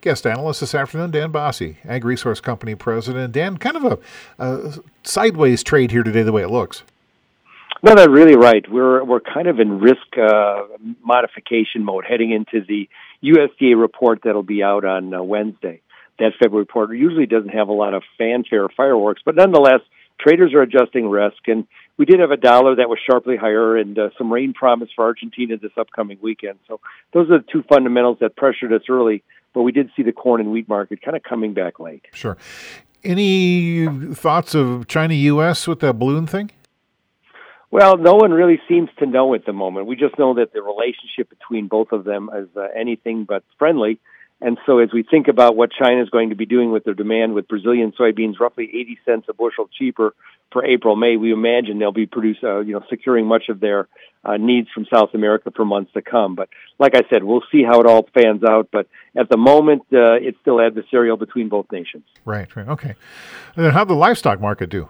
Guest analyst this afternoon, Dan Basse, Ag Resource Company president. Dan, kind of a, a sideways trade here today, the way it looks. No, that's really right. We're we're kind of in risk uh, modification mode heading into the USDA report that'll be out on uh, Wednesday. That February report usually doesn't have a lot of fanfare or fireworks, but nonetheless, traders are adjusting risk. And we did have a dollar that was sharply higher and uh, some rain promise for Argentina this upcoming weekend. So those are the two fundamentals that pressured us early, but we did see the corn and wheat market kind of coming back late. Sure. Any thoughts of China U.S. with that balloon thing? Well, no one really seems to know at the moment. We just know that the relationship between both of them is uh, anything but friendly. And so, as we think about what China is going to be doing with their demand with Brazilian soybeans roughly 80 cents a bushel cheaper for April, May, we imagine they'll be producing, uh, you know, securing much of their uh, needs from South America for months to come. But like I said, we'll see how it all fans out. But at the moment, uh, it's still adversarial between both nations. Right, right. Okay. And then how the livestock market do?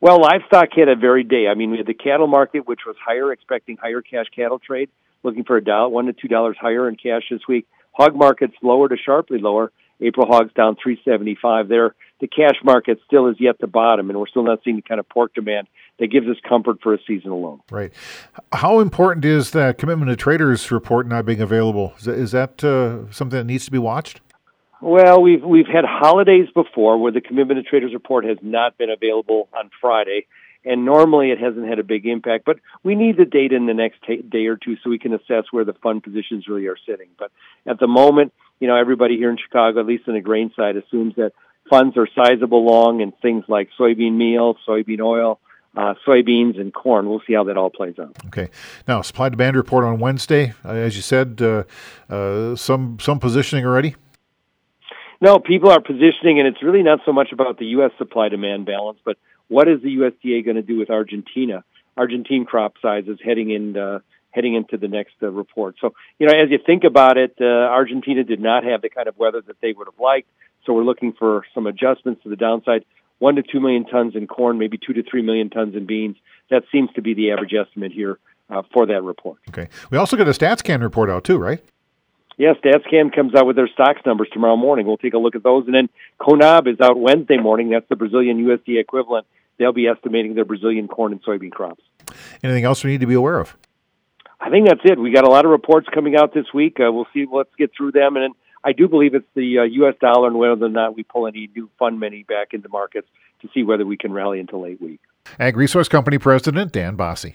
Well, livestock had a very day. I mean, we had the cattle market, which was higher, expecting higher cash cattle trade, looking for a dollar, one to two dollars higher in cash this week. Hog market's lower to sharply lower. April hogs down 375 there. The cash market still is yet to bottom, and we're still not seeing the kind of pork demand that gives us comfort for a season alone. Right. How important is that commitment to traders report not being available? Is that, is that uh, something that needs to be watched? Well, we've we've had holidays before where the commitment to traders report has not been available on Friday, and normally it hasn't had a big impact. But we need the data in the next t- day or two so we can assess where the fund positions really are sitting. But at the moment, you know, everybody here in Chicago, at least on the grain side, assumes that funds are sizable long in things like soybean meal, soybean oil, uh, soybeans and corn. We'll see how that all plays out. Okay. Now, supply demand report on Wednesday. Uh, as you said, uh, uh some some positioning already. No, people are positioning, and it's really not so much about the U.S. supply demand balance, but what is the USDA going to do with Argentina? Argentine crop sizes heading in uh, heading into the next uh, report. So, you know, as you think about it, uh, Argentina did not have the kind of weather that they would have liked. So, we're looking for some adjustments to the downside. One to two million tons in corn, maybe two to three million tons in beans. That seems to be the average estimate here uh, for that report. Okay. We also got a StatsCan report out too, right? Yes, StatsCan comes out with their stocks numbers tomorrow morning. We'll take a look at those. And then CONAB is out Wednesday morning. That's the Brazilian USD equivalent. They'll be estimating their Brazilian corn and soybean crops. Anything else we need to be aware of? I think that's it. We got a lot of reports coming out this week. Uh, we'll see. Let's get through them. And I do believe it's the uh, U.S. dollar and whether or not we pull any new fund money back into markets to see whether we can rally into late week. Ag Resource Company President Dan Basse.